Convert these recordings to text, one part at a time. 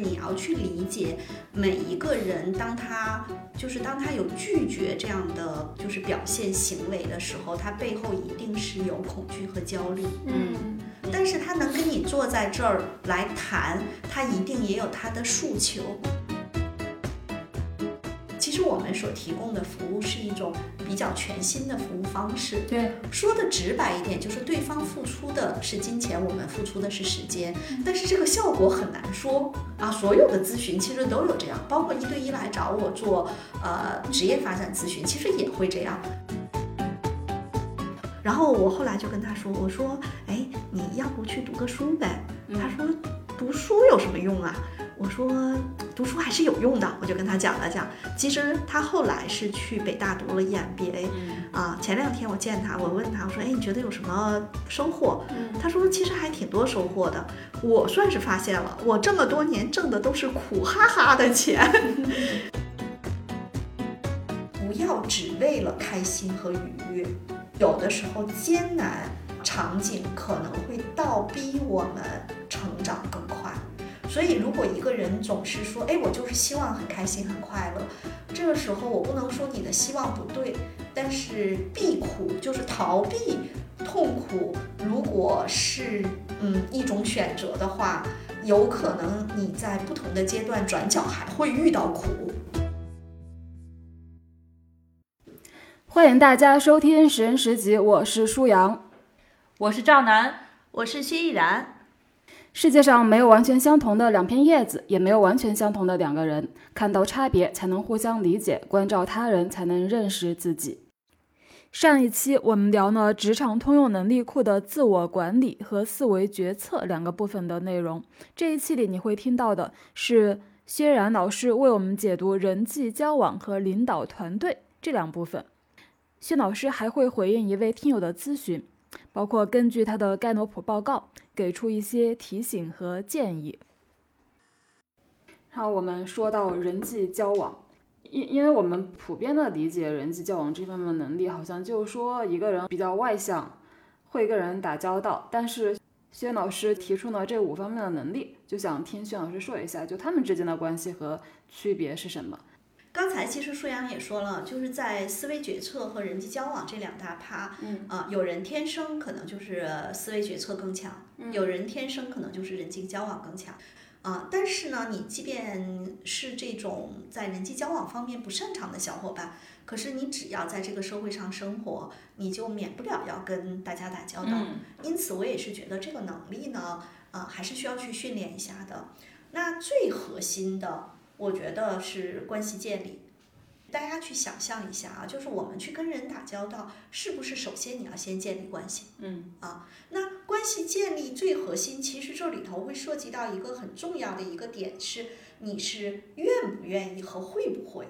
你要去理解每一个人，当他就是当他有拒绝这样的就是表现行为的时候，他背后一定是有恐惧和焦虑。嗯，但是他能跟你坐在这儿来谈，他一定也有他的诉求。其实我们所提供的服务是一种比较全新的服务方式。对，说的直白一点，就是对方付出的是金钱，我们付出的是时间，但是这个效果很难说啊。所有的咨询其实都有这样，包括一对一来找我做呃职业发展咨询，其实也会这样。然后我后来就跟他说，我说，哎，你要不去读个书呗？他说，读书有什么用啊？我说读书还是有用的，我就跟他讲了讲。其实他后来是去北大读了 EMBA，啊，前两天我见他，我问他，我说，哎，你觉得有什么收获？他说其实还挺多收获的。我算是发现了，我这么多年挣的都是苦哈哈的钱。不要只为了开心和愉悦，有的时候艰难场景可能会倒逼我们成长更快。所以，如果一个人总是说，哎，我就是希望很开心、很快乐，这个时候我不能说你的希望不对，但是避苦就是逃避痛苦，如果是嗯一种选择的话，有可能你在不同的阶段转角还会遇到苦。欢迎大家收听《十人十集》，我是舒阳，我是赵楠，我是薛逸然。世界上没有完全相同的两片叶子，也没有完全相同的两个人。看到差别，才能互相理解；关照他人，才能认识自己。上一期我们聊了职场通用能力库的自我管理和思维决策两个部分的内容。这一期里你会听到的是薛然老师为我们解读人际交往和领导团队这两部分。薛老师还会回应一位听友的咨询，包括根据他的盖诺普报告。给出一些提醒和建议。然后我们说到人际交往，因因为我们普遍的理解人际交往这方面的能力，好像就是说一个人比较外向，会跟人打交道。但是薛老师提出了这五方面的能力，就想听薛老师说一下，就他们之间的关系和区别是什么。刚才其实舒阳也说了，就是在思维决策和人际交往这两大趴，嗯啊，有人天生可能就是思维决策更强，有人天生可能就是人际交往更强，啊，但是呢，你即便是这种在人际交往方面不擅长的小伙伴，可是你只要在这个社会上生活，你就免不了要跟大家打交道，因此我也是觉得这个能力呢，啊，还是需要去训练一下的。那最核心的。我觉得是关系建立，大家去想象一下啊，就是我们去跟人打交道，是不是首先你要先建立关系？嗯啊，那关系建立最核心，其实这里头会涉及到一个很重要的一个点，是你是愿不愿意和会不会。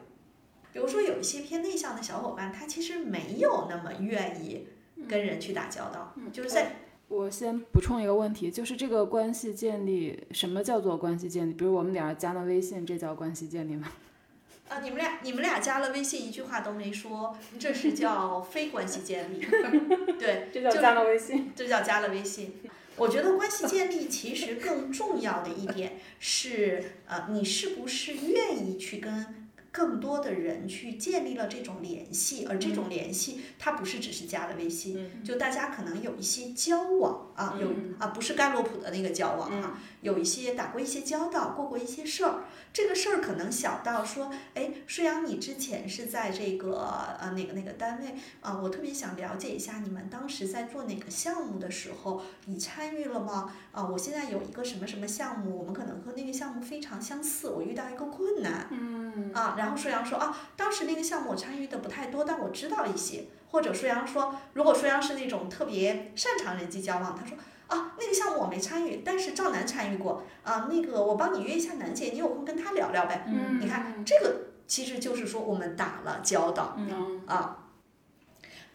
比如说有一些偏内向的小伙伴，他其实没有那么愿意跟人去打交道，就是在。我先补充一个问题，就是这个关系建立，什么叫做关系建立？比如我们俩加了微信，这叫关系建立吗？啊，你们俩你们俩加了微信，一句话都没说，这是叫非关系建立。对，这叫加了微信，这叫加了微信。我觉得关系建立其实更重要的一点是，呃，你是不是愿意去跟。更多的人去建立了这种联系，而这种联系它不是只是加了微信，就大家可能有一些交往啊，有啊不是盖洛普的那个交往啊，有一些打过一些交道，过过一些事儿。这个事儿可能小到说，哎，舒阳，你之前是在这个呃哪个哪个单位啊？我特别想了解一下你们当时在做哪个项目的时候，你参与了吗？啊，我现在有一个什么什么项目，我们可能和那非常相似，我遇到一个困难，嗯啊，然后舒阳说啊，当时那个项目我参与的不太多，但我知道一些。或者舒阳说，如果舒阳是那种特别擅长人际交往，他说。啊，那个项目我没参与，但是赵楠参与过啊。那个我帮你约一下楠姐，你有空跟她聊聊呗。嗯，你看这个其实就是说我们打了交道。嗯啊，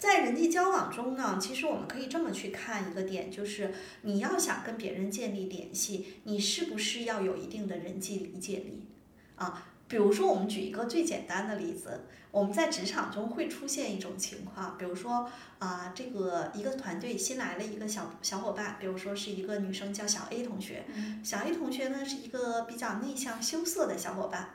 在人际交往中呢，其实我们可以这么去看一个点，就是你要想跟别人建立联系，你是不是要有一定的人际理解力啊？比如说，我们举一个最简单的例子，我们在职场中会出现一种情况，比如说啊、这个一个团队新来了一个小小伙伴，比如说是一个女生叫小 A 同学，小 A 同学呢是一个比较内向羞涩的小伙伴，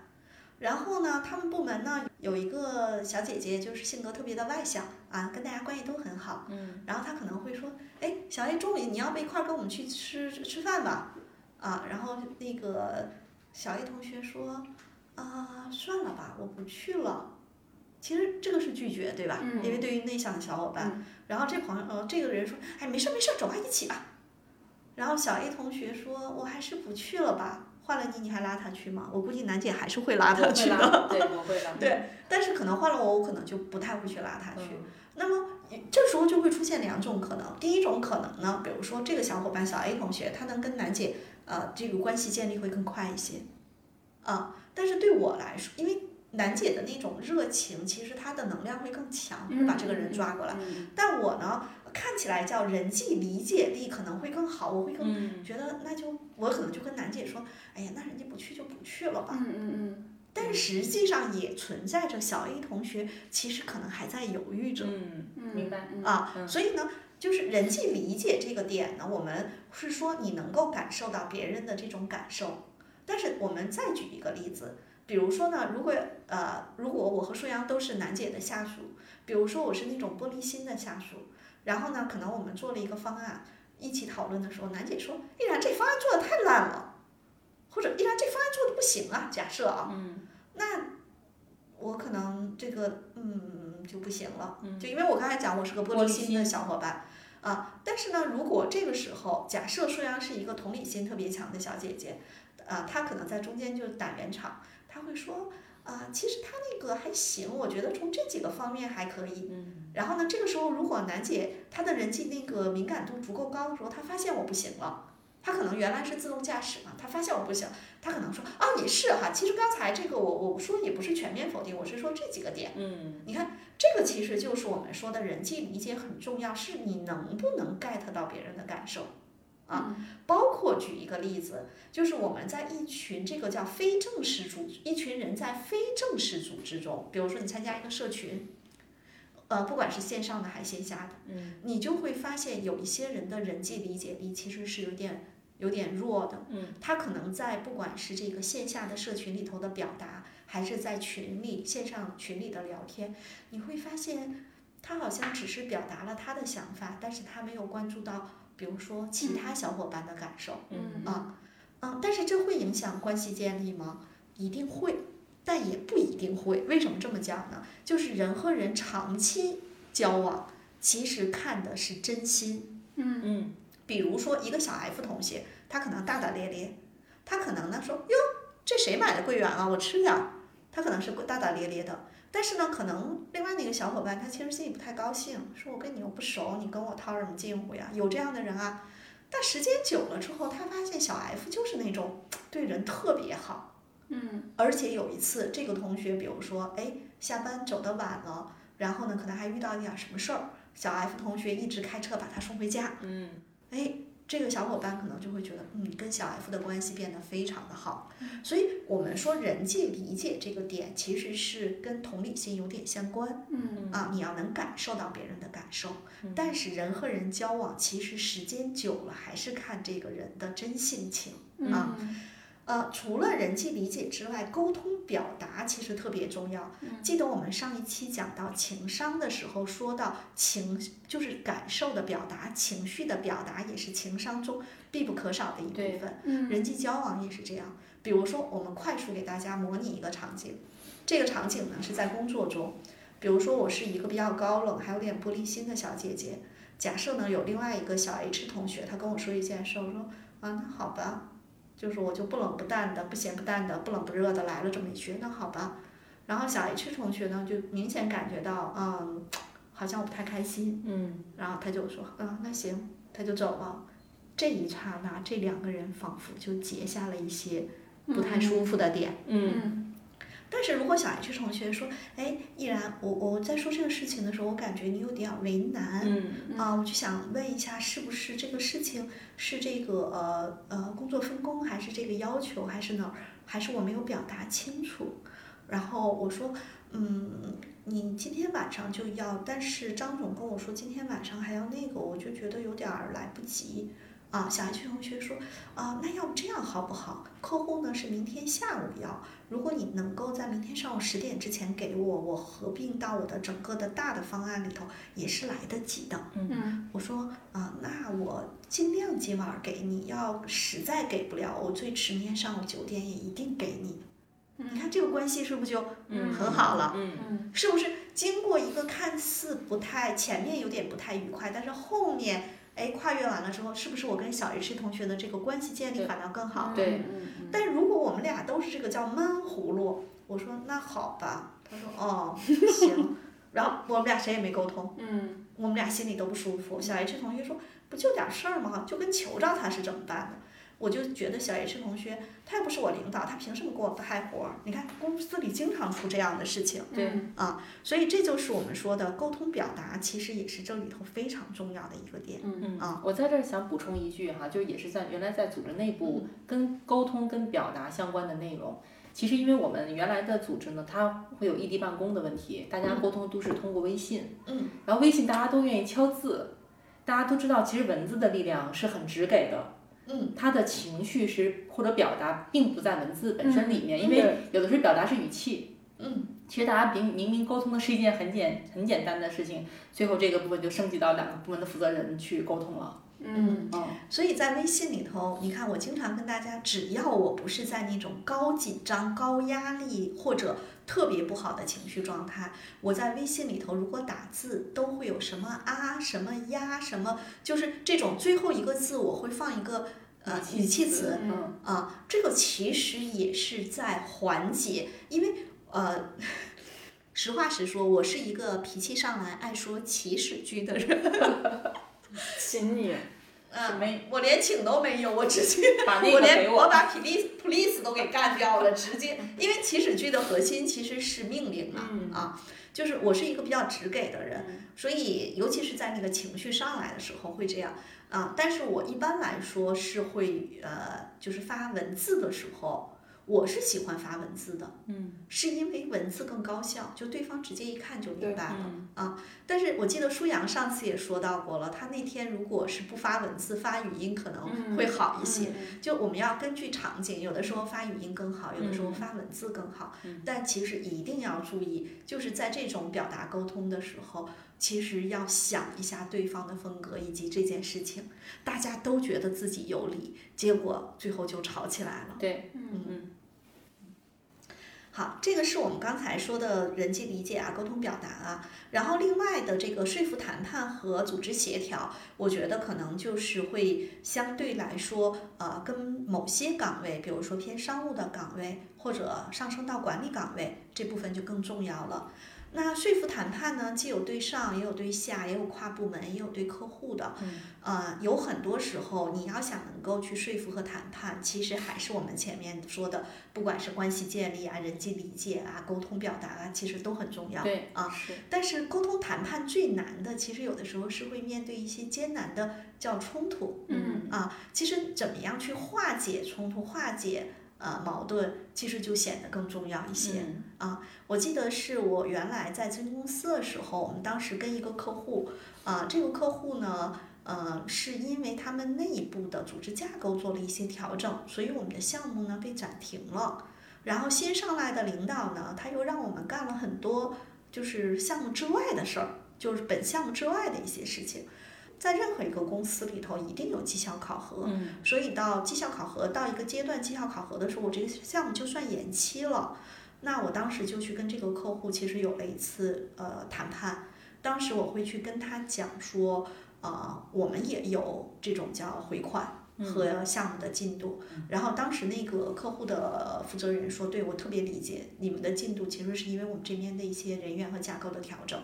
然后呢，他们部门呢有一个小姐姐，就是性格特别的外向啊，跟大家关系都很好，嗯，然后她可能会说，哎，小 A 中午你要不一块儿跟我们去吃吃饭吧？啊，然后那个小 A 同学说，啊，算了吧，我不去了。其实这个是拒绝，对吧？嗯因为对于内向的小伙伴，然后这朋友，呃，这个人说，哎，没事儿没事儿，走吧，一起吧。然后小 A 同学说，我还是不去了吧。换了你，你还拉他去吗？我估计楠姐还是会拉他去的。对，我会拉。对但是可能换了我，我可能就不太会去拉他去。嗯那么这时候就会出现两种可能，第一种可能呢，比如说这个小伙伴小 A 同学，他能跟楠姐呃这个关系建立会更快一些，啊，但是对我来说，因为楠姐的那种热情，其实她的能量会更强，会把这个人抓过来。嗯但我呢，看起来叫人际理解力可能会更好，我会更嗯觉得那就我可能就跟楠姐说，哎呀，那人家不去就不去了吧。嗯嗯但实际上也存在着小 A 同学其实可能还在犹豫着。嗯，嗯，明白。嗯啊，嗯所以呢，就是人际理解这个点呢，我们是说你能够感受到别人的这种感受。但是我们再举一个例子，比如说呢，如果呃，如果我和舒阳都是楠姐的下属，比如说我是那种玻璃心的下属，然后呢，可能我们做了一个方案，一起讨论的时候，楠姐说：“依然这方案做的太烂了，或者依然这方案做的不行啊。”假设啊，嗯那我可能这个嗯就不行了，嗯就因为我刚才讲我是个玻璃心的小伙伴啊，但是呢，如果这个时候假设舒阳是一个同理心特别强的小姐姐，啊，她可能在中间就是打圆场，她会说啊，其实他那个还行，我觉得从这几个方面还可以。嗯然后呢，这个时候如果楠姐她的人际那个敏感度足够高的时候，她发现我不行了。她可能原来是自动驾驶嘛，她发现我不行，她可能说啊也是哈，其实刚才这个我我说也不是全面否定，我是说这几个点。嗯你看这个其实就是我们说的人际理解很重要，是你能不能 get 到别人的感受啊。包括举一个例子，就是我们在一群这个叫非正式组，一群人在非正式组织中，比如说你参加一个社群。呃，不管是线上的还是线下的，嗯你就会发现有一些人的人际理解力其实是有点有点弱的。嗯，他可能在不管是这个线下的社群里头的表达，还是在群里线上群里的聊天，你会发现他好像只是表达了他的想法，但是他没有关注到，比如说其他小伙伴的感受。嗯啊，嗯，但是这会影响关系建立吗？一定会，但也不一定会。为什么这么讲呢？就是人和人长期交往，其实看的是真心。嗯嗯比如说一个小 F 同学，他可能大大咧咧，他可能呢说哟，这谁买的桂圆啊？我吃点儿。他可能是大大咧咧的，但是呢，可能另外那个小伙伴他其实心里不太高兴，说我跟你又不熟，你跟我套什么近乎呀？有这样的人啊。但时间久了之后，他发现小 F 就是那种对人特别好，嗯而且有一次，这个同学，比如说，哎，下班走得晚了，然后呢，可能还遇到一点什么事儿，小 F 同学一直开车把他送回家，嗯哎，这个小伙伴可能就会觉得，嗯，跟小 F 的关系变得非常的好。所以我们说人际理解这个点，其实是跟同理心有点相关嗯啊，你要能感受到别人的感受。嗯但是人和人交往，其实时间久了，还是看这个人的真性情。啊嗯呃，除了人际理解之外，沟通表达其实特别重要。记得我们上一期讲到情商的时候，说到情就是感受的表达，情绪的表达也是情商中必不可少的一部分。嗯人际交往也是这样。比如说，我们快速给大家模拟一个场景，这个场景呢是在工作中，比如说我是一个比较高冷还有点玻璃心的小姐姐，假设呢有另外一个小 H 同学，他跟我说一件事，我说啊那好吧，就是我就不冷不淡的、不咸不淡的、不冷不热的来了这么一句，那好吧。然后小 H 同学呢就明显感觉到，嗯，好像我不太开心，嗯然后他就说，嗯，那行，他就走了。这一刹那，这两个人仿佛就结下了一些不太舒服的点。嗯嗯但是如果小 H 同学说，哎，依然，我我在说这个事情的时候，我感觉你有点为难，嗯啊，我就想问一下，是不是这个事情是这个呃呃工作分工，还是这个要求，还是哪儿，还是我没有表达清楚？然后我说，嗯，你今天晚上就要，但是张总跟我说今天晚上还要那个，我就觉得有点儿来不及。啊，小 H 同学说，啊，那要不这样好不好？客户呢是明天下午要，如果你能够在明天上午十点之前给我，我合并到我的整个的大的方案里头，也是来得及的。嗯我说啊、那我尽量今晚给你，要实在给不了，我最迟明天上午九点也一定给你。你看这个关系是不是就嗯很好了？嗯嗯是不是经过一个看似不太前面有点不太愉快，但是后面哎跨越完了之后，是不是我跟小 H 同学的这个关系建立反倒更好？对嗯但如果我们俩都是这个叫闷葫芦，我说那好吧，他说哦行，然后我们俩谁也没沟通。嗯我们俩心里都不舒服。小 H 同学说：“不就点事儿吗？就跟求着他是怎么办的？”我就觉得小 H 同学他又不是我领导，他凭什么给我派活儿？你看公司里经常出这样的事情，对啊，所以这就是我们说的沟通表达，其实也是这里头非常重要的一个点。嗯嗯啊我在这儿想补充一句哈，就也是在原来在组织内部跟沟通跟表达相关的内容。其实因为我们原来的组织呢，它会有异地办公的问题，大家沟通都是通过微信，嗯，然后微信大家都愿意敲字，大家都知道其实文字的力量是很直给的，嗯，他的情绪是或者表达并不在文字本身里面，嗯。因为有的时候表达是语气。嗯，其实大家明明明沟通的是一件很简很简单的事情，最后这个部分就升级到两个部门的负责人去沟通了。嗯嗯，所以在微信里头，你看我经常跟大家，只要我不是在那种高紧张、高压力或者特别不好的情绪状态，我在微信里头如果打字都会有什么啊、什么呀、什么，就是这种最后一个字我会放一个呃语气词嗯啊，这个其实也是在缓解，因为呃。实话实说，我是一个脾气上来爱说祈使句的人。请你嗯，没我连请都没有，我直接我连我。我把 police police 都给干掉了，直接，因为祈使句的核心其实是命令嘛，嗯啊，就是我是一个比较直给的人，所以尤其是在那个情绪上来的时候会这样啊，但是我一般来说是会呃，就是发文字的时候。我是喜欢发文字的，嗯，是因为文字更高效，就对方直接一看就明白了。嗯但是我记得舒阳上次也说到过了，他那天如果是不发文字发语音可能会好一些。就我们要根据场景，有的时候发语音更好，有的时候发文字更好。但其实一定要注意，就是在这种表达沟通的时候，其实要想一下对方的风格以及这件事情，大家都觉得自己有理，结果最后就吵起来了。对，嗯嗯好，这个是我们刚才说的人际理解啊、沟通表达啊，然后另外的这个说服谈判和组织协调，我觉得可能就是会相对来说，呃，跟某些岗位，比如说偏商务的岗位，或者上升到管理岗位这部分就更重要了。那说服谈判呢，既有对上，也有对下，也有跨部门，也有对客户的。嗯呃，有很多时候你要想能够去说服和谈判，其实还是我们前面说的，不管是关系建立啊、人际理解啊、沟通表达啊，其实都很重要。对啊，是，但是沟通谈判最难的，其实有的时候是会面对一些艰难的叫冲突。嗯啊，其实怎么样去化解冲突、化解呃矛盾，其实就显得更重要一些。嗯我记得是我原来在咨询公司的时候，我们当时跟一个客户，啊、这个客户呢，呃，是因为他们内部的组织架构做了一些调整，所以我们的项目呢被暂停了。然后新上来的领导呢，他又让我们干了很多就是项目之外的事儿，就是本项目之外的一些事情。在任何一个公司里头，一定有绩效考核，嗯所以到绩效考核到一个阶段，绩效考核的时候，我这个项目就算延期了。那我当时就去跟这个客户，其实有了一次呃谈判。当时我会去跟他讲说，呃，我们也有这种叫回款和项目的进度。然后当时那个客户的负责人说，对我特别理解你们的进度，其实是因为我们这边的一些人员和架构的调整。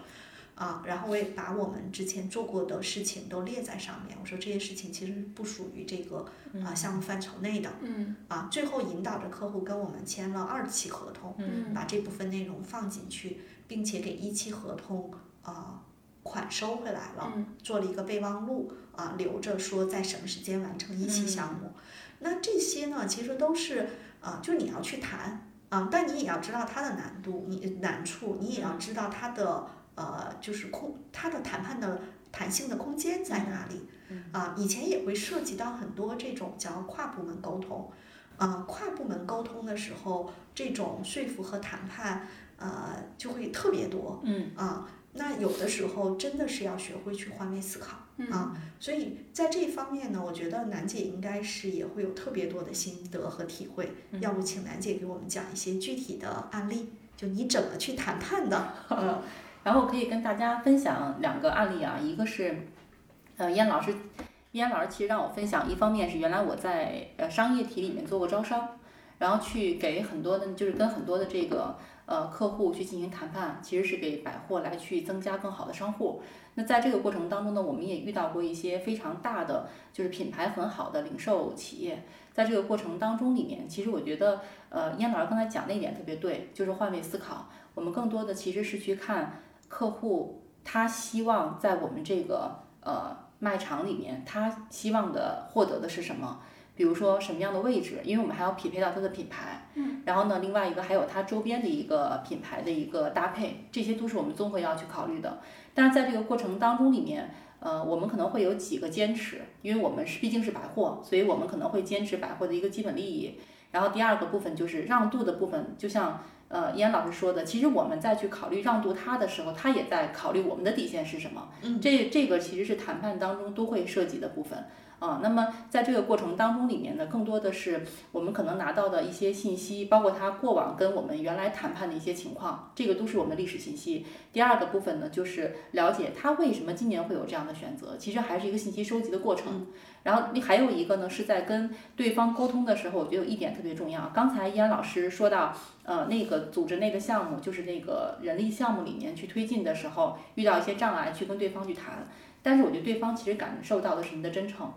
啊，然后我也把我们之前做过的事情都列在上面。我说这些事情其实不属于这个啊项目范畴内的。嗯啊，最后引导着客户跟我们签了二期合同，嗯把这部分内容放进去，并且给一期合同啊款收回来了，嗯做了一个备忘录啊，留着说在什么时间完成一期项目。那这些呢，其实都是啊，就你要去谈啊，但你也要知道它的难度，你难处，你也要知道它的呃，就是空它的谈判的弹性的空间在哪里。啊，以前也会涉及到很多这种叫跨部门沟通。啊，跨部门沟通的时候，这种说服和谈判，呃，就会特别多。嗯啊，那有的时候真的是要学会去换位思考啊。所以在这方面呢，我觉得楠姐应该是也会有特别多的心得和体会。要不请楠姐给我们讲一些具体的案例，就你怎么去谈判的？嗯 然后可以跟大家分享两个案例啊，一个是，呃，燕老师，燕老师其实让我分享，一方面是原来我在呃商业体里面做过招商，然后去给很多的，就是跟很多的这个呃客户去进行谈判，其实是给百货来去增加更好的商户。那在这个过程当中呢，我们也遇到过一些非常大的，就是品牌很好的零售企业，在这个过程当中里面，其实我觉得，呃，燕老师刚才讲那一点特别对，就是换位思考。我们更多的其实是去看客户他希望在我们这个呃卖场里面，他希望的获得的是什么？比如说什么样的位置，因为我们还要匹配到它的品牌，嗯，然后呢，另外一个还有它周边的一个品牌的一个搭配，这些都是我们综合要去考虑的。但是在这个过程当中里面，呃，我们可能会有几个坚持，因为我们是毕竟是百货，所以我们可能会坚持百货的一个基本利益。然后第二个部分就是让渡的部分，就像呃依安老师说的，其实我们在去考虑让渡他的时候，他也在考虑我们的底线是什么。嗯，这这个其实是谈判当中都会涉及的部分。啊，那么在这个过程当中里面呢，更多的是我们可能拿到的一些信息，包括他过往跟我们原来谈判的一些情况，这个都是我们的历史信息。第二个部分呢，就是了解他为什么今年会有这样的选择，其实还是一个信息收集的过程。然后你还有一个呢，是在跟对方沟通的时候，我觉得有一点特别重要。刚才依安老师说到，呃，那个组织那个项目，就是那个人力项目里面去推进的时候，遇到一些障碍，去跟对方去谈。但是我觉得对方其实感受到的是你的真诚。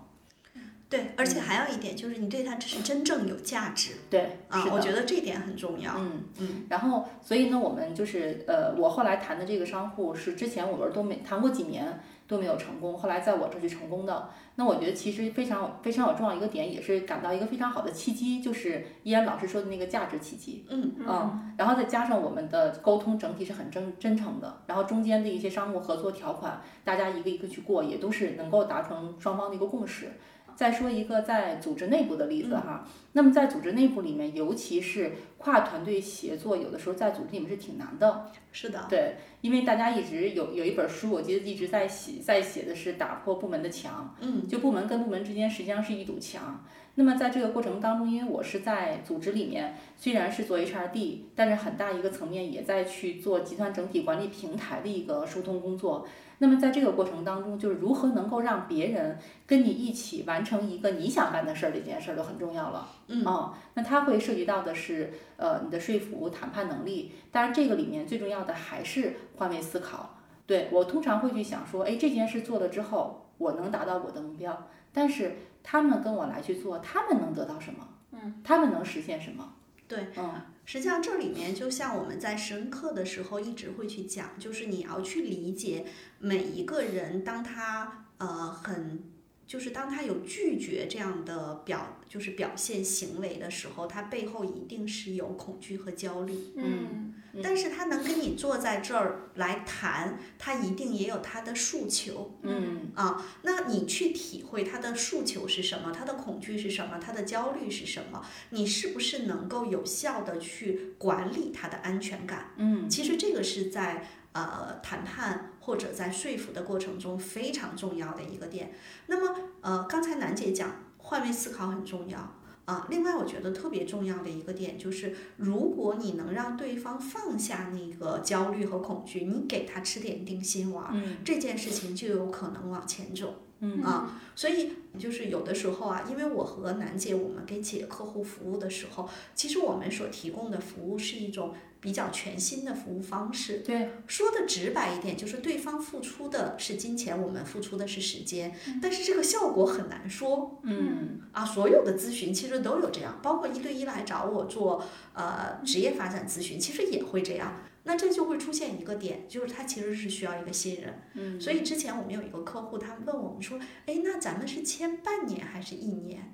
对，而且还有一点就是你对他是真正有价值对，啊是，我觉得这点很重要。嗯嗯，然后所以呢，我们就是呃，我后来谈的这个商户是之前我们都没谈过几年都没有成功，后来在我这就成功的。那我觉得其实非常非常有重要一个点，也是感到一个非常好的契机，就是依安老师说的那个价值契机。嗯嗯，然后再加上我们的沟通整体是很真真诚的，然后中间的一些商务合作条款，大家一个一个去过，也都是能够达成双方的一个共识。再说一个在组织内部的例子哈，那么在组织内部里面，尤其是跨团队协作，有的时候在组织里面是挺难的。是的，对，因为大家一直有有一本书，我记得一直在写，在写的是打破部门的墙。嗯，就部门跟部门之间实际上是一堵墙。那么在这个过程当中，因为我是在组织里面，虽然是做 HRD，但是很大一个层面也在去做集团整体管理平台的一个疏通工作。那么在这个过程当中，就是如何能够让别人跟你一起完成一个你想干的事儿，这件事儿就很重要了。嗯哦，那它会涉及到的是呃你的说服、谈判能力。当然，这个里面最重要的还是换位思考。对我通常会去想说，哎，这件事做了之后，我能达到我的目标，但是他们跟我来去做，他们能得到什么？嗯，他们能实现什么？对，嗯，实际上这里面就像我们在深刻的时候一直会去讲，就是你要去理解每一个人，当他呃很。就是当他有拒绝这样的表，就是表现行为的时候，他背后一定是有恐惧和焦虑。嗯但是他能跟你坐在这儿来谈，他一定也有他的诉求。嗯啊，那你去体会他的诉求是什么，他的恐惧是什么，他的焦虑是什么？你是不是能够有效的去管理他的安全感？嗯其实这个是在呃谈判或者在说服的过程中非常重要的一个点。那么呃，刚才楠姐讲换位思考很重要。啊，另外我觉得特别重要的一个点就是，如果你能让对方放下那个焦虑和恐惧，你给他吃点定心丸，嗯这件事情就有可能往前走。嗯啊，所以就是有的时候啊，因为我和楠姐我们给企业客户服务的时候，其实我们所提供的服务是一种比较全新的服务方式。对，说的直白一点，就是对方付出的是金钱，我们付出的是时间，但是这个效果很难说。嗯啊，所有的咨询其实都有这样，包括一对一来找我做呃职业发展咨询，其实也会这样。那这就会出现一个点，就是他其实是需要一个信任。嗯，所以之前我们有一个客户，他问我们说，哎，那咱们是签半年还是一年？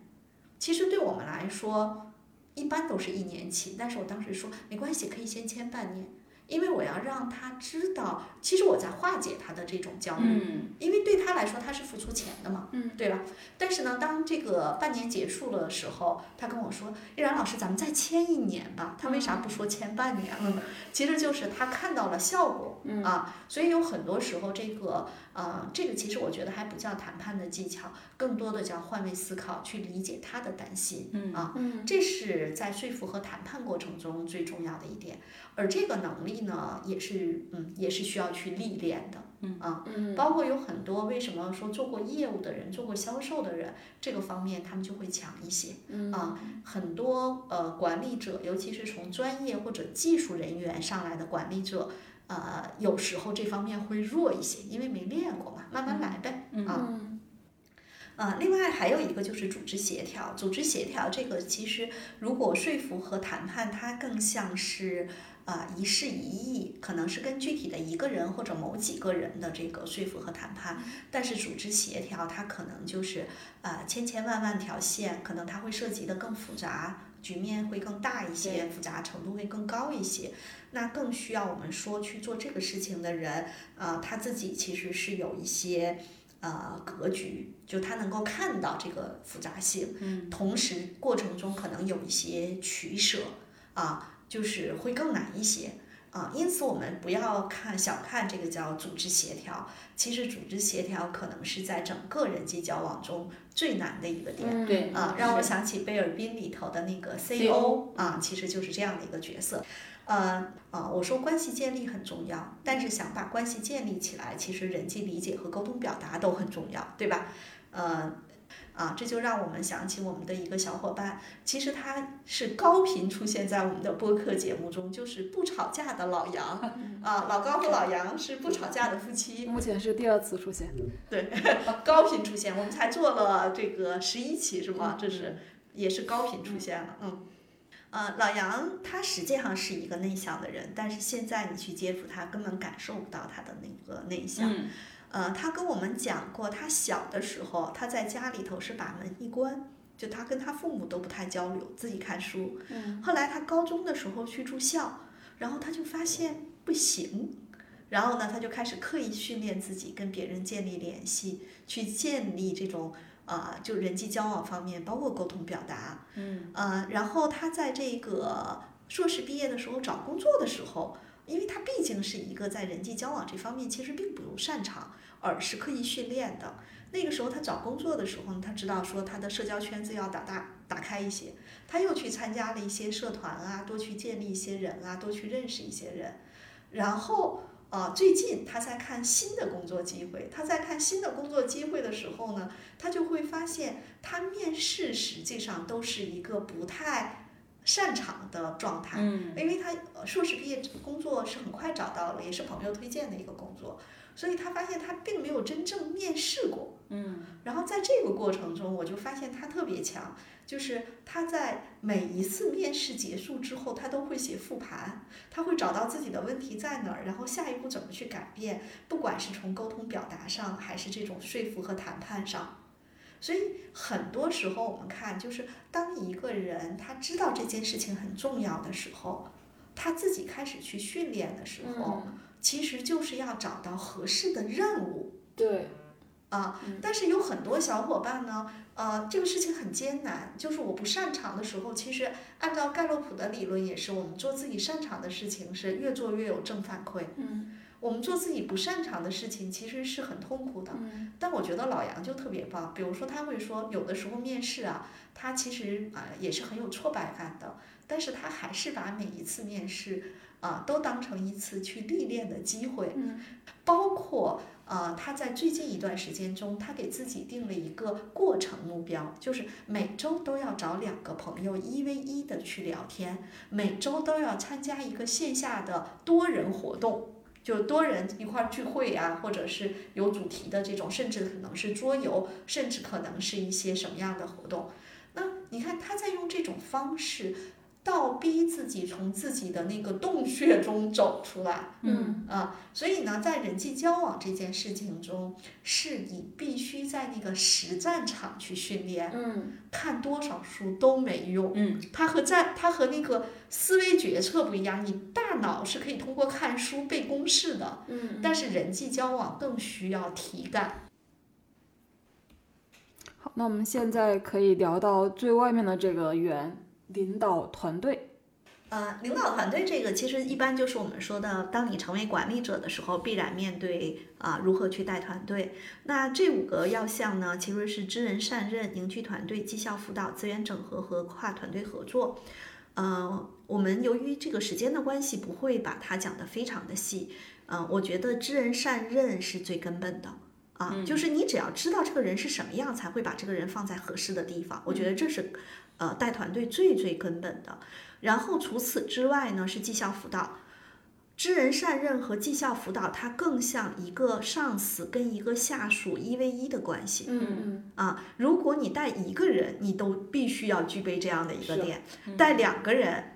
其实对我们来说，一般都是一年期，但是我当时说没关系，可以先签半年，因为我要让他知道，其实我在化解他的这种焦虑。嗯因为对他来说，他是付出钱的嘛，嗯，对吧？但是呢，当这个半年结束的时候，他跟我说：“依然老师，咱们再签一年吧。”他为啥不说签半年了呢？其实就是他看到了效果，嗯啊，所以有很多时候这个呃，这个其实我觉得还不叫谈判的技巧，更多的叫换位思考，去理解他的担心，嗯啊，嗯这是在说服和谈判过程中最重要的一点。而这个能力呢，也是嗯，也是需要去历练的，嗯啊。嗯包括有很多为什么说做过业务的人、做过销售的人，这个方面他们就会强一些嗯啊。很多呃管理者，尤其是从专业或者技术人员上来的管理者，呃，有时候这方面会弱一些，因为没练过嘛，慢慢来呗啊。嗯呃，另外还有一个就是组织协调，组织协调这个其实如果说服和谈判，它更像是啊、一事一议，可能是跟具体的一个人或者某几个人的这个说服和谈判，但是组织协调它可能就是啊、千千万万条线，可能它会涉及的更复杂。局面会更大一些，复杂程度会更高一些，那更需要我们说去做这个事情的人，啊，他自己其实是有一些呃格局，就他能够看到这个复杂性，嗯，同时过程中可能有一些取舍啊，就是会更难一些啊，因此我们不要看小看这个叫组织协调，其实组织协调可能是在整个人际交往中最难的一个点。嗯对啊，让我想起贝尔宾里头的那个 CEO 啊，其实就是这样的一个角色。呃啊，我说关系建立很重要，但是想把关系建立起来，其实人际理解和沟通表达都很重要，对吧？呃。啊，这就让我们想起我们的一个小伙伴，其实他是高频出现在我们的播客节目中，就是不吵架的老杨 啊，老高和老杨是不吵架的夫妻，目前是第二次出现。对 高频出现，我们才做了这个十一期是吗？这是也是高频出现了，嗯。呃，老杨他实际上是一个内向的人，但是现在你去接触他，根本感受不到他的那个内向。嗯 呃，他跟我们讲过，他小的时候他在家里头是把门一关，就他跟他父母都不太交流，自己看书。嗯后来他高中的时候去住校，然后他就发现不行，然后呢，他就开始刻意训练自己跟别人建立联系，去建立这种呃，就人际交往方面，包括沟通表达。嗯呃，然后他在这个硕士毕业的时候找工作的时候，因为他毕竟是一个在人际交往这方面其实并不擅长，而是刻意训练的。那个时候他找工作的时候呢，他知道说他的社交圈子要打大打开一些，他又去参加了一些社团啊，多去建立一些人啊，多去认识一些人。然后呃，最近他在看新的工作机会，他在看新的工作机会的时候呢，他就会发现他面试实际上都是一个不太擅长的状态。嗯因为他呃硕士毕业工作是很快找到了，也是朋友推荐的一个工作，所以他发现他并没有真正面试过。嗯然后在这个过程中，我就发现他特别强，就是他在每一次面试结束之后，他都会写复盘，他会找到自己的问题在哪儿，然后下一步怎么去改变，不管是从沟通表达上，还是这种说服和谈判上。所以很多时候我们看，就是当一个人他知道这件事情很重要的时候，他自己开始去训练的时候，嗯，其实就是要找到合适的任务。对，啊嗯，但是有很多小伙伴呢，呃，这个事情很艰难，就是我不擅长的时候，其实按照盖洛普的理论也是，我们做自己擅长的事情是越做越有正反馈，嗯我们做自己不擅长的事情其实是很痛苦的。嗯但我觉得老杨就特别棒，比如说他会说，有的时候面试啊，他其实啊、也是很有挫败感的，但是他还是把每一次面试啊、都当成一次去历练的机会，嗯包括啊，他在最近一段时间中，他给自己定了一个过程目标，就是每周都要找两个朋友一 v 一的去聊天，每周都要参加一个线下的多人活动。就多人一块儿聚会啊，或者是有主题的这种，甚至可能是桌游，甚至可能是一些什么样的活动。那你看他在用这种方式。倒逼自己从自己的那个洞穴中走出来，嗯啊，所以呢，在人际交往这件事情中，是你必须在那个实战场去训练，嗯，看多少书都没用，嗯，它和在它和那个思维决策不一样，你大脑是可以通过看书背公式的，嗯，但是人际交往更需要体感。好，那我们现在可以聊到最外面的这个圆。领导团队，呃，领导团队这个其实一般就是我们说的，当你成为管理者的时候，必然面对啊如何去带团队。那这五个要项呢，其实是知人善任、凝聚团队、绩效辅导、资源整合和跨团队合作。呃，我们由于这个时间的关系，不会把它讲得非常的细。嗯，我觉得知人善任是最根本的啊，就是你只要知道这个人是什么样，才会把这个人放在合适的地方。我觉得这是。呃，带团队最最根本的，然后除此之外呢，是绩效辅导，知人善任和绩效辅导，它更像一个上司跟一个下属一 v 一的关系。嗯嗯啊，如果你带一个人，你都必须要具备这样的一个点；带两个人，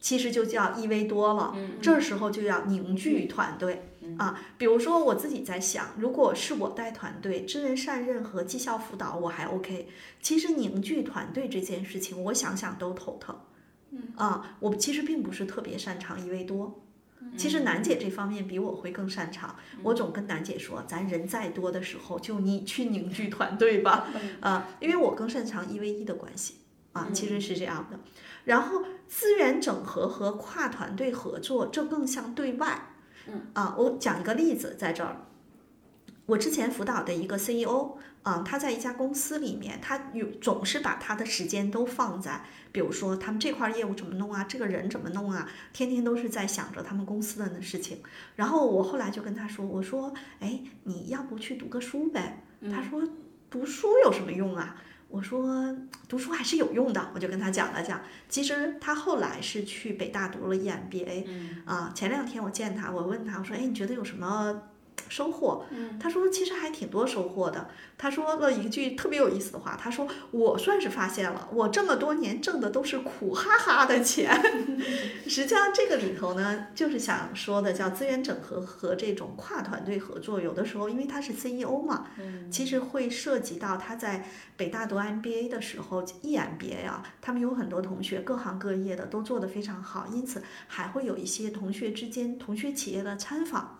其实就叫一 v 多了。这时候就要凝聚团队。啊，比如说我自己在想，如果是我带团队，知人善任和绩效辅导我还 OK。其实凝聚团队这件事情，我想想都头疼。嗯啊，我其实并不是特别擅长一位多。其实楠姐这方面比我会更擅长。我总跟楠姐说，咱人再多的时候，就你去凝聚团队吧。啊，因为我更擅长一 v 一的关系。啊，其实是这样的。然后资源整合和跨团队合作，这更像对外。嗯啊，我讲一个例子，在这儿，我之前辅导的一个 CEO，啊，他在一家公司里面，他有总是把他的时间都放在，比如说他们这块业务怎么弄啊，这个人怎么弄啊，天天都是在想着他们公司的那事情。然后我后来就跟他说，我说，哎，你要不去读个书呗？他说，读书有什么用啊？我说读书还是有用的，我就跟他讲了讲。其实他后来是去北大读了 EMBA，啊，前两天我见他，我问他，我说，哎，你觉得有什么？收获，他说其实还挺多收获的。他说了一句特别有意思的话，他说我算是发现了，我这么多年挣的都是苦哈哈的钱。实际上这个里头呢，就是想说的叫资源整合和这种跨团队合作。有的时候因为他是 CEO 嘛，其实会涉及到他在北大读 MBA 的时候，EMBA 啊，他们有很多同学各行各业的都做得非常好，因此还会有一些同学之间、同学企业的参访。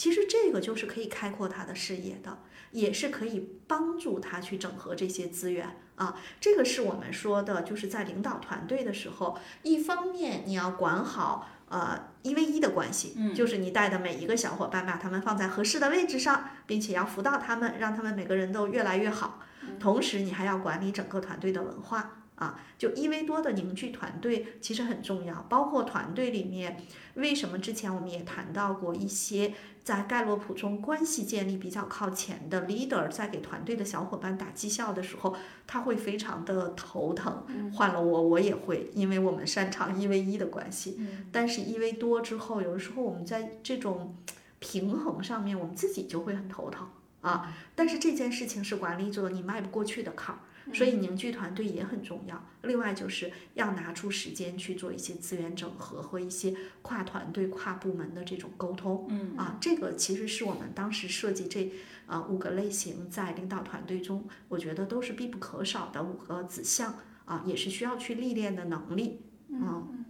其实这个就是可以开阔他的视野的，也是可以帮助他去整合这些资源啊。这个是我们说的，就是在领导团队的时候，一方面你要管好呃一 v 一的关系，就是你带的每一个小伙伴把他们放在合适的位置上，并且要辅导他们，让他们每个人都越来越好。同时，你还要管理整个团队的文化。啊，就一 v 多的凝聚团队其实很重要，包括团队里面，为什么之前我们也谈到过一些在盖洛普中关系建立比较靠前的 leader，在给团队的小伙伴打绩效的时候，他会非常的头疼。换了我，我也会，因为我们擅长一 v 一的关系，但是一 v 多之后，有的时候我们在这种平衡上面，我们自己就会很头疼啊。但是这件事情是管理者你迈不过去的坎儿。所以凝聚团队也很重要。另外就是要拿出时间去做一些资源整合和一些跨团队、跨部门的这种沟通。嗯啊，这个其实是我们当时设计这啊五个类型在领导团队中，我觉得都是必不可少的五个子项啊，也是需要去历练的能力。嗯。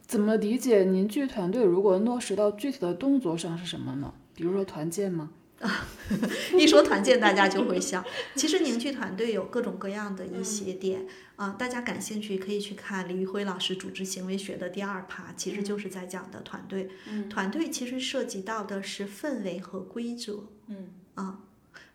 怎么理解凝聚团队？如果落实到具体的动作上是什么呢？比如说团建吗？啊，一说团建，大家就会笑。其实凝聚团队有各种各样的一些点啊，大家感兴趣可以去看李宇辉老师组织行为学的第二趴，其实就是在讲的团队。嗯团队其实涉及到的是氛围和规则。嗯啊，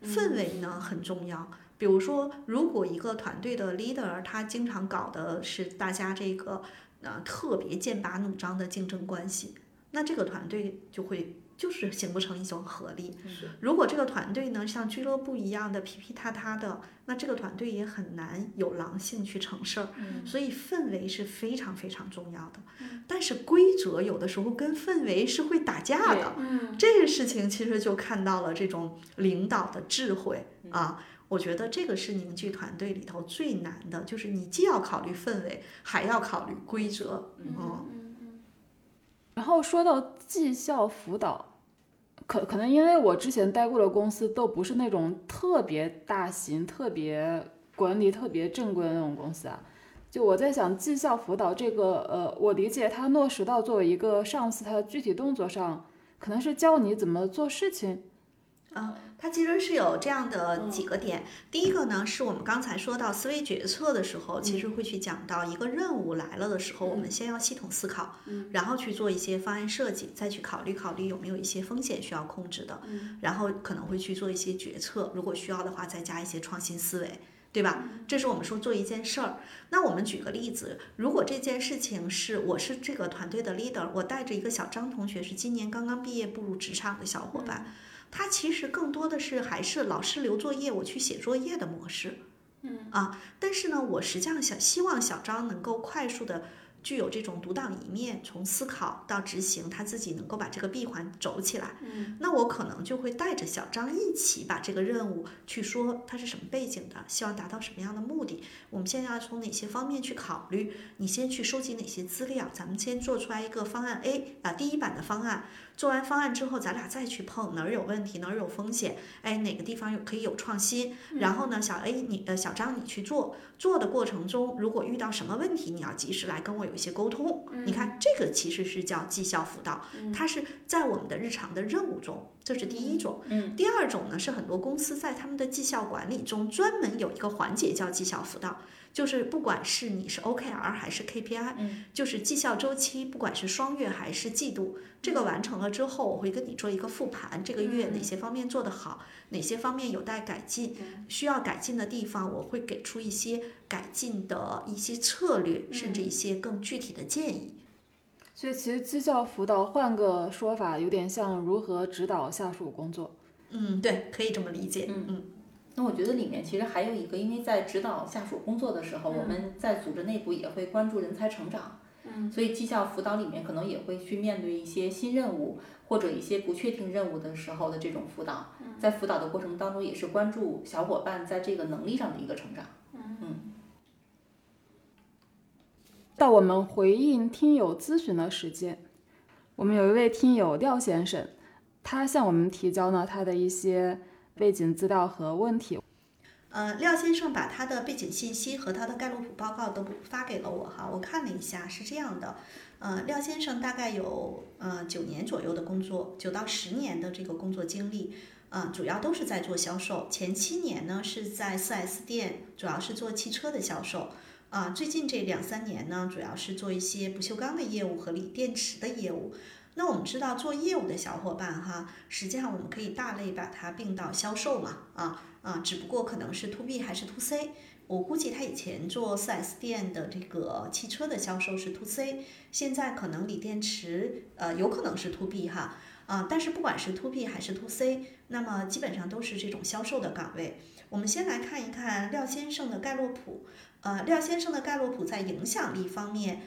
氛围呢很重要。比如说，如果一个团队的 leader 他经常搞的是大家这个呃特别剑拔弩张的竞争关系，那这个团队就会。就是形不成一种合力。如果这个团队呢像俱乐部一样的皮皮塌塌的，那这个团队也很难有狼性去成事儿。嗯所以氛围是非常非常重要的。但是规则有的时候跟氛围是会打架的。嗯这个事情其实就看到了这种领导的智慧啊。我觉得这个是凝聚团队里头最难的，就是你既要考虑氛围，还要考虑规则。嗯，然后说到绩效辅导，可可能因为我之前待过的公司都不是那种特别大型、特别管理特别正规的那种公司啊。就我在想，绩效辅导这个，呃，我理解它落实到作为一个上司，他的具体动作上，可能是教你怎么做事情。它其实是有这样的几个点。第一个呢，是我们刚才说到思维决策的时候，其实会去讲到一个任务来了的时候，我们先要系统思考，然后去做一些方案设计，再去考虑考虑有没有一些风险需要控制的，然后可能会去做一些决策，如果需要的话，再加一些创新思维。对吧？这是我们说做一件事儿。那我们举个例子，如果这件事情是我是这个团队的 leader，我带着一个小张同学，是今年刚刚毕业步入职场的小伙伴，他其实更多的是还是老师留作业，我去写作业的模式。嗯啊，但是呢，我实际上想希望小张能够快速的具有这种独当一面，从思考到执行，他自己能够把这个闭环走起来。嗯，那我可能就会带着小张一起把这个任务去说他是什么背景的，希望达到什么样的目的，我们现在要从哪些方面去考虑？你先去收集哪些资料，咱们先做出来一个方案 A 啊，第一版的方案。做完方案之后，咱俩再去碰哪儿有问题，哪儿有风险，哎，哪个地方有可以有创新。然后呢，小 A 你呃小张你去做，做的过程中如果遇到什么问题，你要及时来跟我有一些沟通。你看这个其实是叫绩效辅导，它是在我们的日常的任务中，这是第一种。嗯，第二种呢是很多公司在他们的绩效管理中专门有一个环节叫绩效辅导。就是不管是你是 OKR 还是 KPI，、嗯就是绩效周期，不管是双月还是季度，这个完成了之后，我会跟你做一个复盘，这个月哪些方面做得好，哪些方面有待改进，需要改进的地方，我会给出一些改进的一些策略，甚至一些更具体的建议。所以其实绩效辅导换个说法，有点像如何指导下属工作。嗯，对，可以这么理解。嗯嗯那我觉得里面其实还有一个，因为在指导下属工作的时候，我们在组织内部也会关注人才成长，嗯，所以绩效辅导里面可能也会去面对一些新任务或者一些不确定任务的时候的这种辅导，在辅导的过程当中也是关注小伙伴在这个能力上的一个成长。嗯。到我们回应听友咨询的时间，我们有一位听友廖先生，他向我们提交呢他的一些背景资料和问题。呃，廖先生把他的背景信息和他的盖洛普报告都发给了我哈，我看了一下，是这样的，呃，廖先生大概有呃九年左右的工作，九到十年的这个工作经历，呃，主要都是在做销售，前七年呢是在 4S 店，主要是做汽车的销售。啊，最近这两三年呢，主要是做一些不锈钢的业务和锂电池的业务。那我们知道做业务的小伙伴哈，实际上我们可以大类把它并到销售嘛，啊啊，只不过可能是 to B 还是 to C。我估计他以前做 4S 店的这个汽车的销售是 to C，现在可能锂电池呃有可能是 to B 哈，啊，但是不管是 to B 还是 to C，那么基本上都是这种销售的岗位。我们先来看一看廖先生的盖洛普，呃，廖先生的盖洛普在影响力方面，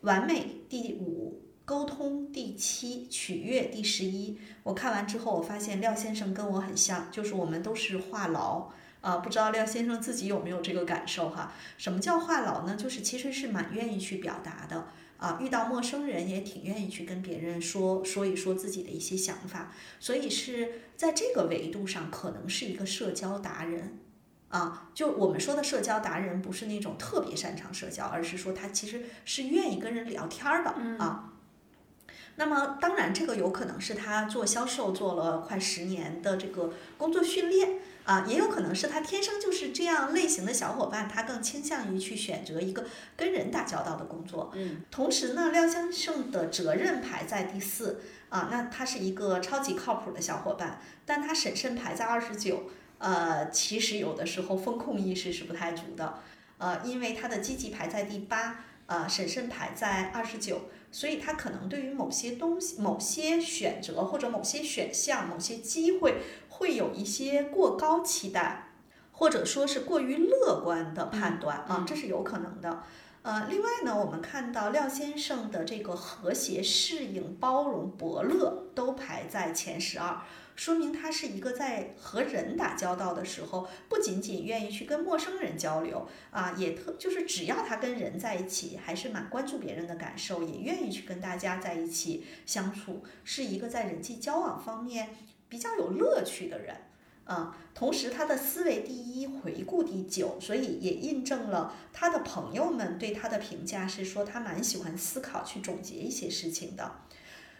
完美第五。沟通第七，取悦第十一。我看完之后，我发现廖先生跟我很像，就是我们都是话痨啊。不知道廖先生自己有没有这个感受哈？什么叫话痨呢？就是其实是蛮愿意去表达的啊，遇到陌生人也挺愿意去跟别人说说一说自己的一些想法，所以是在这个维度上，可能是一个社交达人。啊，就我们说的社交达人，不是那种特别擅长社交，而是说他其实是愿意跟人聊天儿的啊。那么当然，这个有可能是他做销售做了快十年的这个工作训练啊，也有可能是他天生就是这样类型的小伙伴，他更倾向于去选择一个跟人打交道的工作。嗯，同时呢，廖先生的责任排在第四啊，那他是一个超级靠谱的小伙伴，但他审慎排在二十九。呃，其实有的时候风控意识是不太足的，呃，因为他的积极排在第八，呃，审慎排在二十九，所以他可能对于某些东西、某些选择或者某些选项、某些机会会有一些过高期待，或者说是过于乐观的判断啊，这是有可能的。呃，另外呢，我们看到廖先生的这个和谐、适应、包容、伯乐都排在前十二。说明他是一个在和人打交道的时候，不仅仅愿意去跟陌生人交流啊，也特就是只要他跟人在一起，还是蛮关注别人的感受，也愿意去跟大家在一起相处，是一个在人际交往方面比较有乐趣的人啊。同时，他的思维第一，回顾第九，所以也印证了他的朋友们对他的评价是说他蛮喜欢思考去总结一些事情的。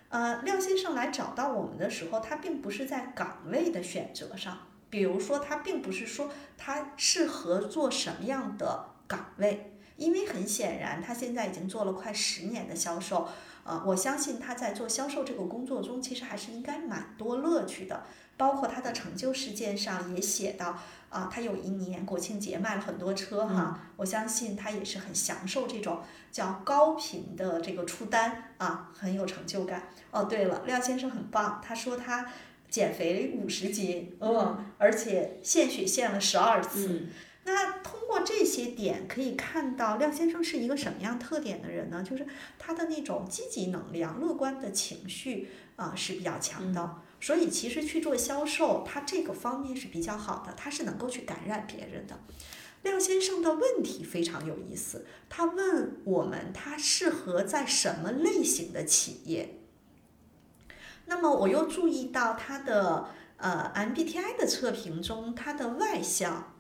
呃，廖先生来找到我们的时候，他并不是在岗位的选择上，比如说他并不是说他适合做什么样的岗位，因为很显然他现在已经做了快十年的销售，呃，我相信他在做销售这个工作中，其实还是应该蛮多乐趣的，包括他的成就事件上也写到。啊，他有一年国庆节卖了很多车哈，我相信他也是很享受这种叫高频的这个出单啊，很有成就感。哦，对了，廖先生很棒，他说他减肥五十斤，嗯，而且献血献了十二次。那通过这些点可以看到，廖先生是一个什么样特点的人呢？就是他的那种积极能量、乐观的情绪啊是比较强的。所以其实去做销售，他这个方面是比较好的，他是能够去感染别人的。廖先生的问题非常有意思，他问我们他适合在什么类型的企业。那么我又注意到他的呃 MBTI 的测评中，他的外向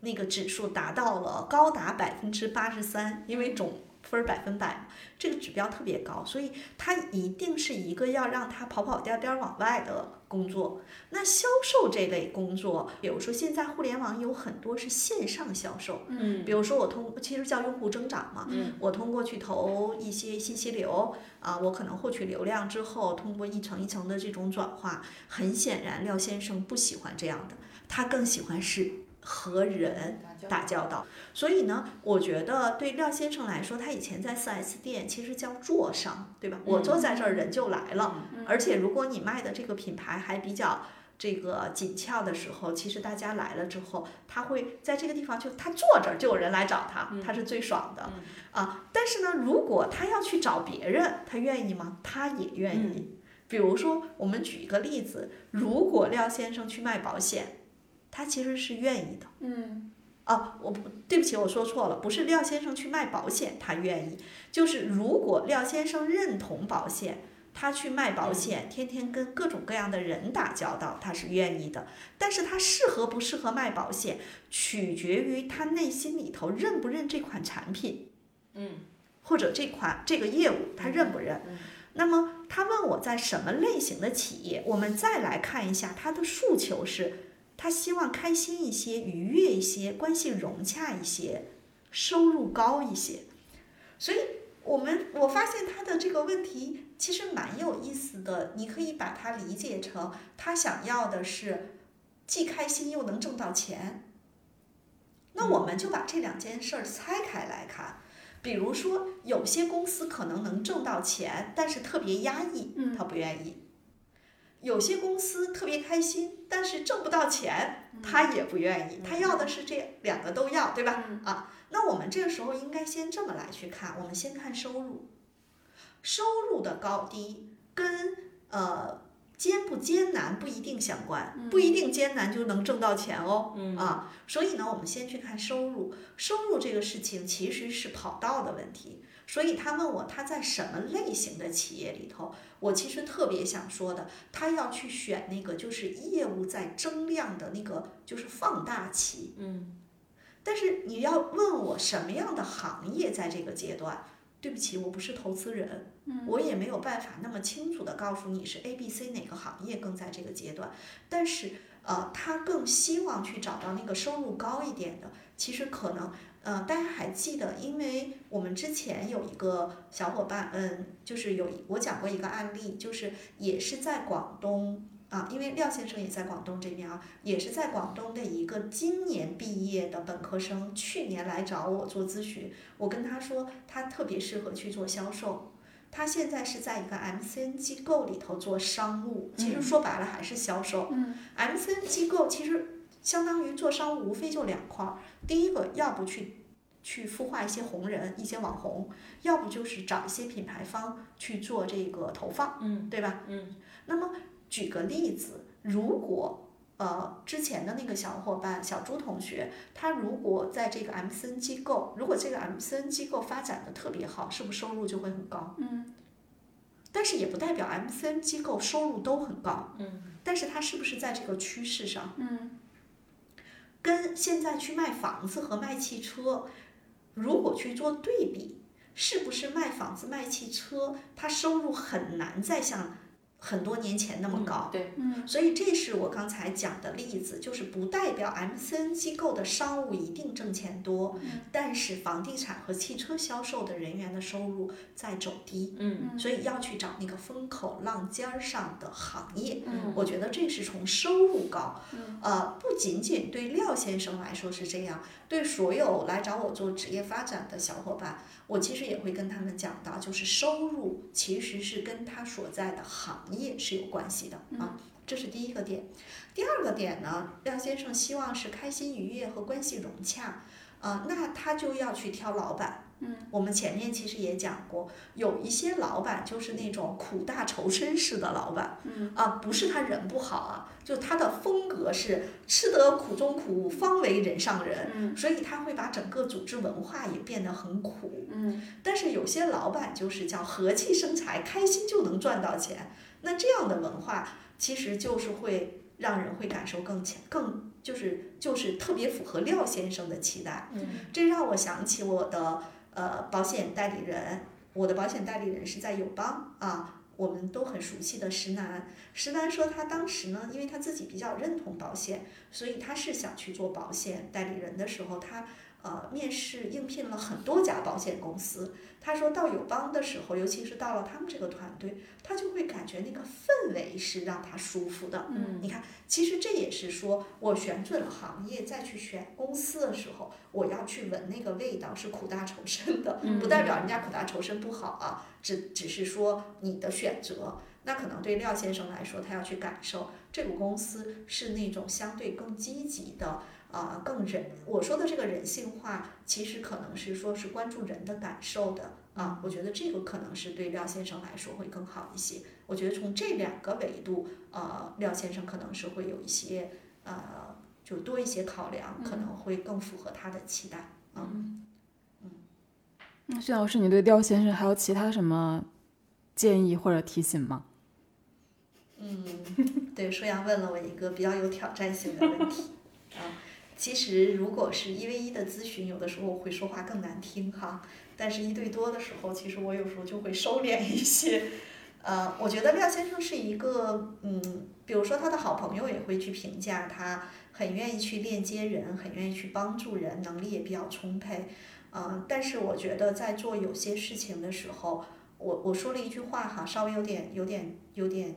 那个指数达到了高达百分之八十三，因为总。分儿百分百，这个指标特别高，所以它一定是一个要让他跑跑颠颠往外的工作。那销售这类工作，比如说现在互联网有很多是线上销售，嗯，比如说我通，其实叫用户增长嘛，嗯，我通过去投一些信息流啊，我可能获取流量之后，通过一层一层的这种转化，很显然廖先生不喜欢这样的，他更喜欢是。和人打交道，所以呢，我觉得对廖先生来说，他以前在 4S 店其实叫坐商，对吧？我坐在这儿，人就来了。而且如果你卖的这个品牌还比较这个紧俏的时候，其实大家来了之后，他会在这个地方就他坐这儿就有人来找他，他是最爽的啊。但是呢，如果他要去找别人，他愿意吗？他也愿意。比如说，我们举一个例子，如果廖先生去卖保险。他其实是愿意的，嗯，哦，我不对不起，我说错了，不是廖先生去卖保险，他愿意，就是如果廖先生认同保险，他去卖保险，天天跟各种各样的人打交道，他是愿意的。但是他适合不适合卖保险，取决于他内心里头认不认这款产品，嗯，或者这款这个业务他认不认。那么他问我在什么类型的企业，我们再来看一下他的诉求是。他希望开心一些，愉悦一些，关系融洽一些，收入高一些。所以，我们我发现他的这个问题其实蛮有意思的。你可以把它理解成，他想要的是既开心又能挣到钱。那我们就把这两件事儿拆开来看。比如说，有些公司可能能挣到钱，但是特别压抑，他不愿意。有些公司特别开心，但是挣不到钱，他也不愿意。他要的是这两个都要，对吧？啊，那我们这个时候应该先这么来去看，我们先看收入，收入的高低跟呃艰不艰难不一定相关，不一定艰难就能挣到钱哦。啊，所以呢，我们先去看收入，收入这个事情其实是跑道的问题。所以他问我他在什么类型的企业里头，我其实特别想说的，他要去选那个就是业务在增量的那个就是放大期。嗯。但是你要问我什么样的行业在这个阶段，对不起，我不是投资人，我也没有办法那么清楚的告诉你是 A、B、C 哪个行业更在这个阶段。但是呃，他更希望去找到那个收入高一点的，其实可能。呃，大家还记得，因为我们之前有一个小伙伴，嗯，就是有我讲过一个案例，就是也是在广东啊，因为廖先生也在广东这边啊，也是在广东的一个今年毕业的本科生，去年来找我做咨询，我跟他说他特别适合去做销售，他现在是在一个 MCN 机构里头做商务，其实说白了还是销售。嗯 MCN 机构其实相当于做商务，无非就两块儿。第一个，要不去去孵化一些红人、一些网红，要不就是找一些品牌方去做这个投放，嗯对吧？嗯那么举个例子，如果呃之前的那个小伙伴小朱同学，他如果在这个 MCN 机构，如果这个 MCN 机构发展的特别好，是不是收入就会很高？嗯但是也不代表 MCN 机构收入都很高，嗯但是它是不是在这个趋势上？嗯跟现在去卖房子和卖汽车，如果去做对比，是不是卖房子卖汽车，他收入很难再像很多年前那么高？对，嗯。所以这是我刚才讲的例子，就是不代表 MCN 机构的商务一定挣钱多，但是房地产和汽车销售的人员的收入在走低，嗯。所以要去找那个风口浪尖儿上的行业。嗯。我觉得这是从收入高，呃，不仅仅对廖先生来说是这样，对所有来找我做职业发展的小伙伴，我其实也会跟他们讲到，就是收入其实是跟他所在的行业是有关系的啊，这是第一个点。第二个点呢，廖先生希望是开心愉悦和关系融洽，啊、那他就要去挑老板。嗯，我们前面其实也讲过，有一些老板就是那种苦大仇深式的老板，嗯啊，不是他人不好啊，就他的风格是吃得苦中苦，方为人上人，嗯所以他会把整个组织文化也变得很苦。嗯但是有些老板就是叫和气生财，开心就能赚到钱，那这样的文化其实就是会让人会感受更强，更就是就是特别符合廖先生的期待。嗯这让我想起我的呃保险代理人，我的保险代理人是在友邦啊，我们都很熟悉的石楠。石楠说他当时呢，因为他自己比较认同保险，所以他是想去做保险代理人的时候，他呃面试应聘了很多家保险公司。他说到友邦的时候，尤其是到了他们这个团队，他就会感觉那个氛围是让他舒服的。嗯你看，其实这也是说我选准了行业，再去选公司的时候，我要去闻那个味道是苦大仇深的，不代表人家苦大仇深不好啊，只只是说你的选择。那可能对廖先生来说，他要去感受这个公司是那种相对更积极的，啊、更人。我说的这个人性化，其实可能是说是关注人的感受的啊。我觉得这个可能是对廖先生来说会更好一些。我觉得从这两个维度，呃，廖先生可能是会有一些呃，就多一些考量，可能会更符合他的期待嗯嗯。那薛老师，你对廖先生还有其他什么建议或者提醒吗？嗯对，舒阳问了我一个比较有挑战性的问题啊。其实如果是一 v 一的咨询，有的时候会说话更难听哈，但是一对多的时候，其实我有时候就会收敛一些。呃，我觉得廖先生是一个，嗯，比如说他的好朋友也会去评价他，很愿意去链接人，很愿意去帮助人，能力也比较充沛。嗯、但是我觉得在做有些事情的时候，我我说了一句话哈，稍微有点有点有点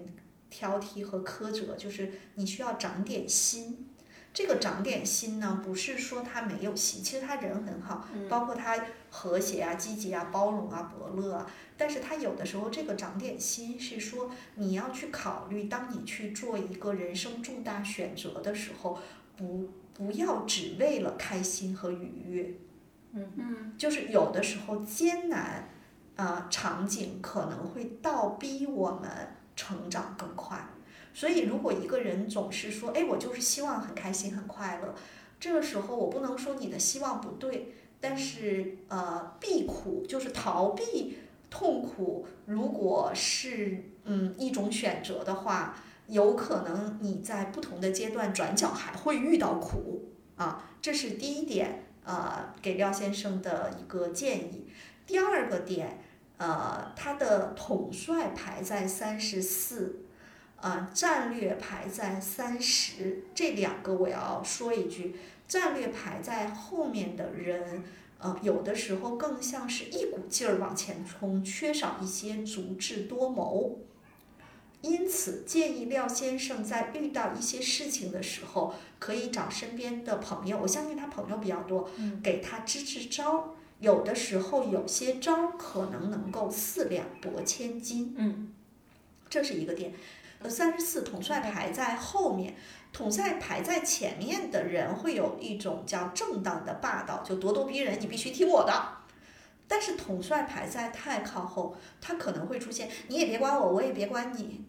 挑剔和苛责，就是你需要长点心。这个长点心呢，不是说他没有心，其实他人很好，包括他和谐啊、积极啊、包容啊、伯乐啊。但是他有的时候这个长点心是说，你要去考虑，当你去做一个人生重大选择的时候，不不要只为了开心和愉悦。嗯嗯就是有的时候艰难，呃，场景可能会倒逼我们成长更快。所以，如果一个人总是说，哎，我就是希望很开心、很快乐，这个时候我不能说你的希望不对，但是呃，避苦就是逃避痛苦，如果是嗯一种选择的话，有可能你在不同的阶段转角还会遇到苦啊，这是第一点。呃，给廖先生的一个建议。第二个点，呃，他的统帅排在三十四，呃，战略排在三十，这两个我要说一句，战略排在后面的人，呃，有的时候更像是一股劲儿往前冲，缺少一些足智多谋。因此，建议廖先生在遇到一些事情的时候，可以找身边的朋友，我相信他朋友比较多，给他支支招儿。有的时候有些招儿可能能够四两拨千斤，嗯，这是一个点。呃，三十四统帅排在后面，统帅排在前面的人会有一种叫正当的霸道，就咄咄逼人，你必须听我的。但是统帅排在太靠后，他可能会出现你也别管我，我也别管你。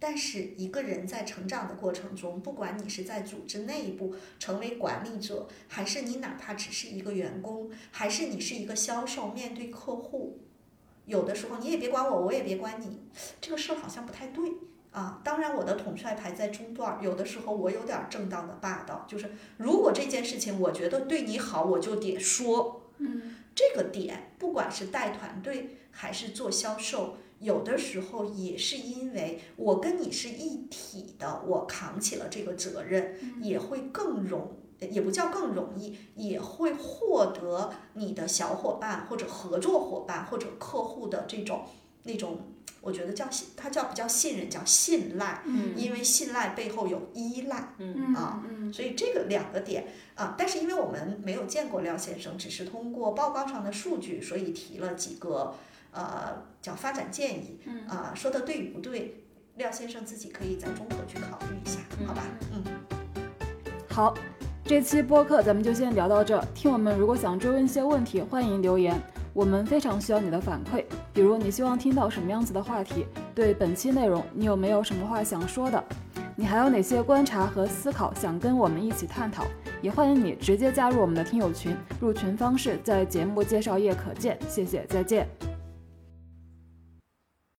但是一个人在成长的过程中，不管你是在组织内部成为管理者，还是你哪怕只是一个员工，还是你是一个销售面对客户，有的时候你也别管我，我也别管你，这个事儿好像不太对啊。当然，我的统帅排在中段，有的时候我有点正当的霸道，就是如果这件事情我觉得对你好，我就得说。嗯，这个点，不管是带团队还是做销售。有的时候也是因为我跟你是一体的，我扛起了这个责任，也会更容，也不叫更容易，也会获得你的小伙伴或者合作伙伴或者客户的这种那种，我觉得叫信，它叫不叫信任，叫信赖，嗯因为信赖背后有依赖。嗯啊嗯所以这个两个点啊，但是因为我们没有见过廖先生，只是通过报告上的数据，所以提了几个呃叫发展建议。嗯啊，说的对与不对，廖先生自己可以再综合去考虑一下，好吧？嗯，好，这期播客咱们就先聊到这儿。听我们如果想追问一些问题，欢迎留言，我们非常需要你的反馈。比如你希望听到什么样子的话题？对本期内容你有没有什么话想说的？你还有哪些观察和思考想跟我们一起探讨？也欢迎你直接加入我们的听友群，入群方式在节目介绍页可见。谢谢，再见。